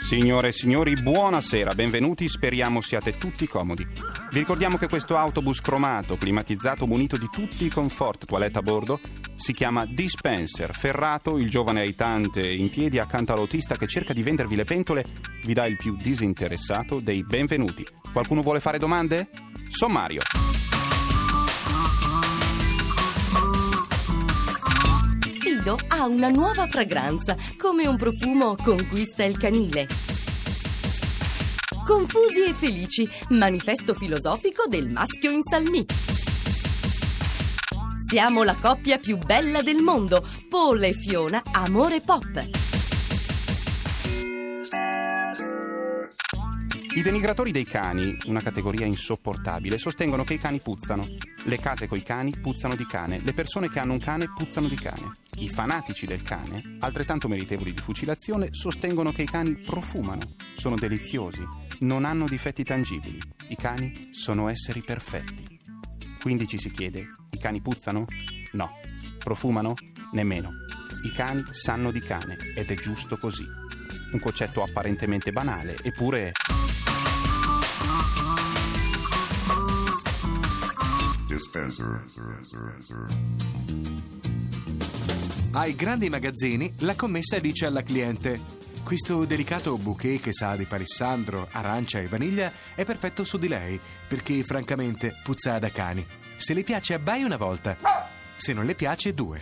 Signore e signori, buonasera, benvenuti, speriamo siate tutti comodi. Vi ricordiamo che questo autobus cromato, climatizzato, munito di tutti i comfort toilette a bordo, si chiama Dispenser. Ferrato, il giovane aitante in piedi accanto all'autista che cerca di vendervi le pentole, vi dà il più disinteressato dei benvenuti. Qualcuno vuole fare domande? Sommario. Fido ha una nuova fragranza, come un profumo conquista il canile. Confusi e felici, manifesto filosofico del maschio in salmì. Siamo la coppia più bella del mondo, Paul e Fiona, amore pop. I denigratori dei cani, una categoria insopportabile, sostengono che i cani puzzano. Le case coi cani puzzano di cane, le persone che hanno un cane puzzano di cane. I fanatici del cane, altrettanto meritevoli di fucilazione, sostengono che i cani profumano, sono deliziosi, non hanno difetti tangibili. I cani sono esseri perfetti. Quindi ci si chiede, i cani puzzano? No. Profumano? Nemmeno. I cani sanno di cane ed è giusto così. Un concetto apparentemente banale, eppure Dispenser. Ai grandi magazzini la commessa dice alla cliente questo delicato bouquet che sa di palissandro, arancia e vaniglia è perfetto su di lei perché francamente puzza da cani. Se le piace abbai una volta, se non le piace due.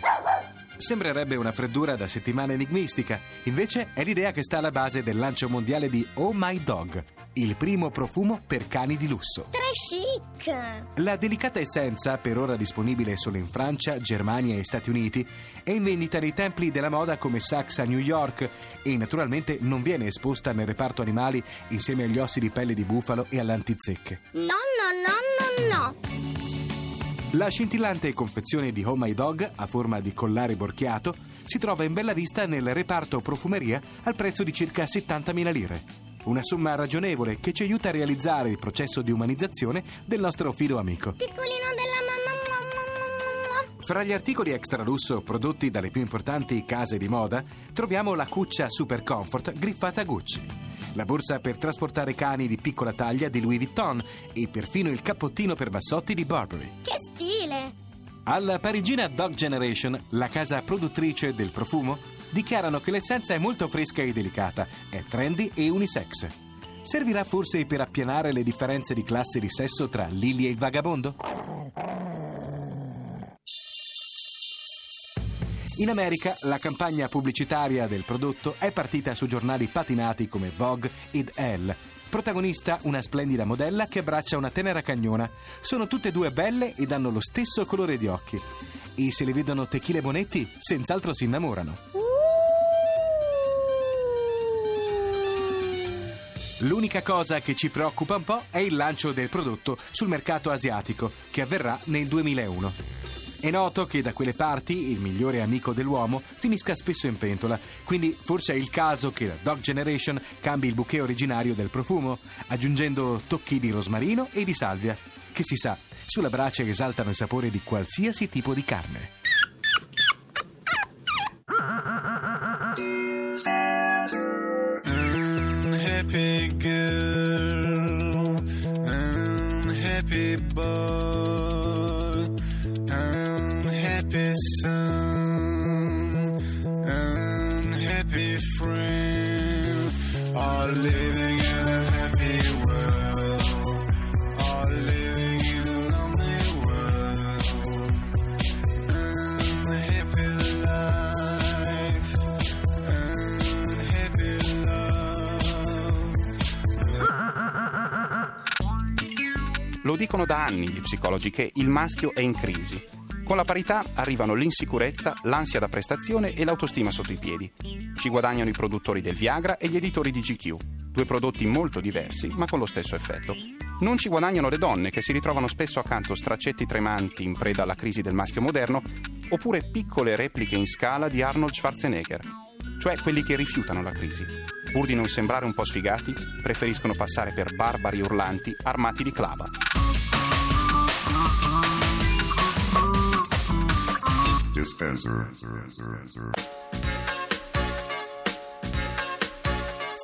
Sembrerebbe una freddura da settimana enigmistica, invece è l'idea che sta alla base del lancio mondiale di Oh My Dog, il primo profumo per cani di lusso. Tre chic! La delicata essenza, per ora disponibile solo in Francia, Germania e Stati Uniti, è in vendita nei templi della moda come Saks a New York e naturalmente non viene esposta nel reparto animali insieme agli ossi di pelle di bufalo e all'antizecche. No, no, no, no, no! La scintillante confezione di Oh My Dog, a forma di collare borchiato, si trova in bella vista nel reparto profumeria al prezzo di circa 70.000 lire. Una somma ragionevole che ci aiuta a realizzare il processo di umanizzazione del nostro fido amico. Piccolino della mamma. Fra gli articoli extra lusso prodotti dalle più importanti case di moda, troviamo la cuccia Super Comfort griffata Gucci, la borsa per trasportare cani di piccola taglia di Louis Vuitton e perfino il cappottino per bassotti di Burberry. Che stile! Alla parigina Dog Generation, la casa produttrice del profumo, dichiarano che l'essenza è molto fresca e delicata, è trendy e unisex. Servirà forse per appianare le differenze di classe di sesso tra Lily e il vagabondo? In America la campagna pubblicitaria del prodotto è partita su giornali patinati come Vogue ed Elle. Protagonista una splendida modella che abbraccia una tenera cagnona. Sono tutte e due belle ed hanno lo stesso colore di occhi. E se le vedono Tequila Bonetti, senz'altro si innamorano. L'unica cosa che ci preoccupa un po' è il lancio del prodotto sul mercato asiatico, che avverrà nel 2001. È noto che da quelle parti il migliore amico dell'uomo finisca spesso in pentola, quindi forse è il caso che la Dog Generation cambi il bouquet originario del profumo, aggiungendo tocchi di rosmarino e di salvia, che si sa, sulla brace esaltano il sapore di qualsiasi tipo di carne. Good. Dicono da anni gli psicologi che il maschio è in crisi. Con la parità arrivano l'insicurezza, l'ansia da prestazione e l'autostima sotto i piedi. Ci guadagnano i produttori del Viagra e gli editori di GQ. Due prodotti molto diversi, ma con lo stesso effetto. Non ci guadagnano le donne, che si ritrovano spesso accanto straccetti tremanti in preda alla crisi del maschio moderno, oppure piccole repliche in scala di Arnold Schwarzenegger, cioè quelli che rifiutano la crisi. Pur di non sembrare un po' sfigati, preferiscono passare per barbari urlanti armati di clava. Dispenser.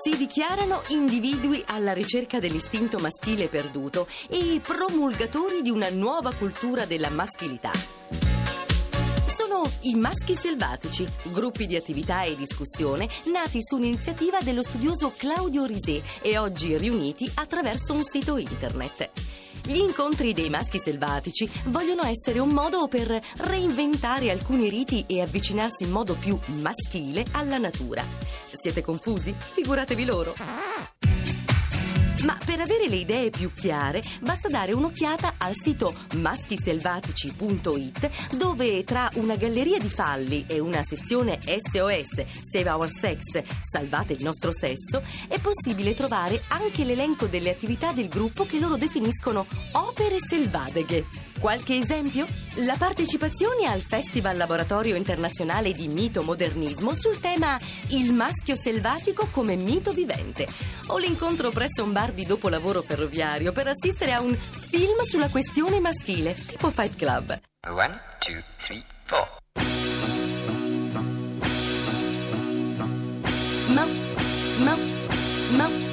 Si dichiarano individui alla ricerca dell'istinto maschile perduto e promulgatori di una nuova cultura della maschilità. I Maschi Selvatici, gruppi di attività e discussione nati su un'iniziativa dello studioso Claudio Risé e oggi riuniti attraverso un sito internet. Gli incontri dei maschi selvatici vogliono essere un modo per reinventare alcuni riti e avvicinarsi in modo più maschile alla natura. Siete confusi? Figuratevi loro. Ma per avere le idee più chiare basta dare un'occhiata al sito maschiselvatici.it dove tra una galleria di falli e una sezione SOS Save Our Sex Salvate il nostro sesso è possibile trovare anche l'elenco delle attività del gruppo che loro definiscono opere selvadeghe. Qualche esempio? La partecipazione al Festival Laboratorio Internazionale di Mito Modernismo sul tema Il maschio selvatico come mito vivente o l'incontro presso un bar di dopolavoro ferroviario per assistere a un film sulla questione maschile, tipo Fight Club. One, two, three, four. Ma, ma, ma,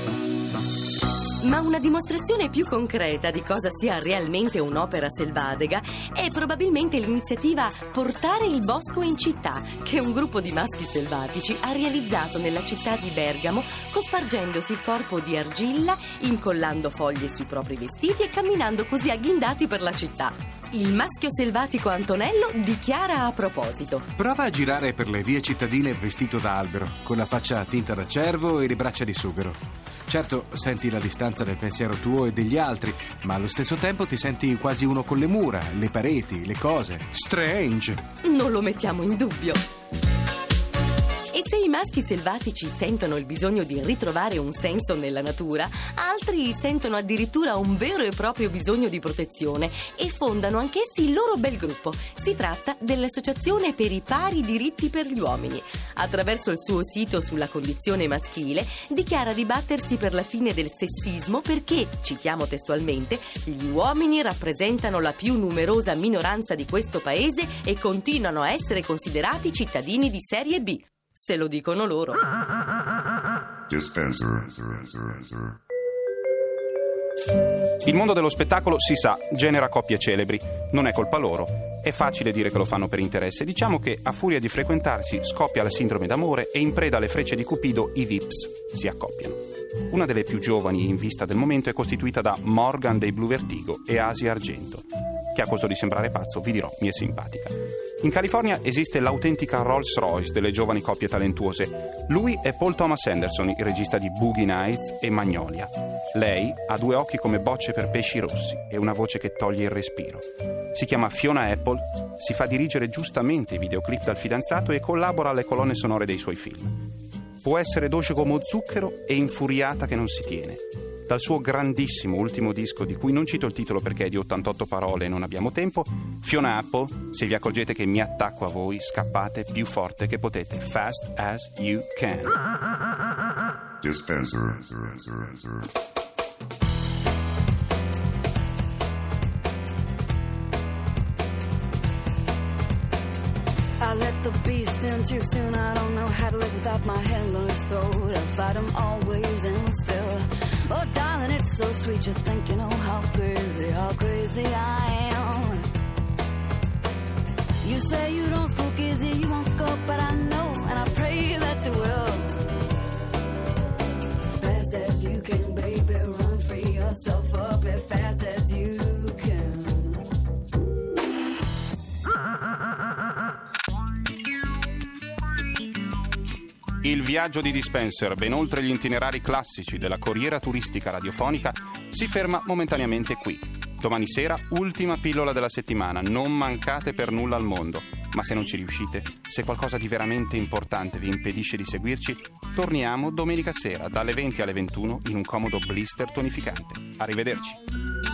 ma una dimostrazione più concreta di cosa sia realmente un'opera selvadega è probabilmente l'iniziativa Portare il bosco in città, che un gruppo di maschi selvatici ha realizzato nella città di Bergamo, cospargendosi il corpo di argilla, incollando foglie sui propri vestiti e camminando così agghindati per la città. Il maschio selvatico Antonello dichiara a proposito. Prova a girare per le vie cittadine vestito da albero, con la faccia tinta da cervo e le braccia di sughero. Certo, senti la distanza del pensiero tuo e degli altri, ma allo stesso tempo ti senti quasi uno con le mura, le pareti, le cose. Strange! Non lo mettiamo in dubbio. E se i maschi selvatici sentono il bisogno di ritrovare un senso nella natura, altri sentono addirittura un vero e proprio bisogno di protezione e fondano anch'essi il loro bel gruppo. Si tratta dell'Associazione per i pari diritti per gli uomini. Attraverso il suo sito sulla condizione maschile, dichiara di battersi per la fine del sessismo perché, citiamo testualmente, gli uomini rappresentano la più numerosa minoranza di questo paese e continuano a essere considerati cittadini di serie B. Se lo dicono loro. Dispenser. Il mondo dello spettacolo, si sa, genera coppie celebri. Non è colpa loro. È facile dire che lo fanno per interesse. Diciamo che, a furia di frequentarsi, scoppia la sindrome d'amore e in preda alle frecce di Cupido i Vips si accoppiano. Una delle più giovani in vista del momento è costituita da Morgan dei Blue Vertigo e Asia Argento, che a costo di sembrare pazzo, vi dirò, mi è simpatica. In California esiste l'autentica Rolls Royce delle giovani coppie talentuose. Lui è Paul Thomas Anderson, il regista di Boogie Nights e Magnolia. Lei ha due occhi come bocce per pesci rossi e una voce che toglie il respiro. Si chiama Fiona Apple, si fa dirigere giustamente i videoclip dal fidanzato e collabora alle colonne sonore dei suoi film. Può essere dolce come zucchero e infuriata che non si tiene. Dal suo grandissimo ultimo disco, di cui non cito il titolo perché è di 88 parole e non abbiamo tempo, Fiona Apple, se vi accorgete che mi attacco a voi, scappate più forte che potete. Fast as you can. Dispenser. The beast in too soon. I don't know how to live without my hand on his throat. I fight him always and still. Oh, darling, it's so sweet. You think you know how crazy, how crazy I am. You say you don't spook easy, you won't go, but I know, and I pray viaggio di Dispenser, ben oltre gli itinerari classici della corriera turistica radiofonica, si ferma momentaneamente qui. Domani sera, ultima pillola della settimana, non mancate per nulla al mondo. Ma se non ci riuscite, se qualcosa di veramente importante vi impedisce di seguirci, torniamo domenica sera dalle 20 alle 21 in un comodo blister tonificante. Arrivederci.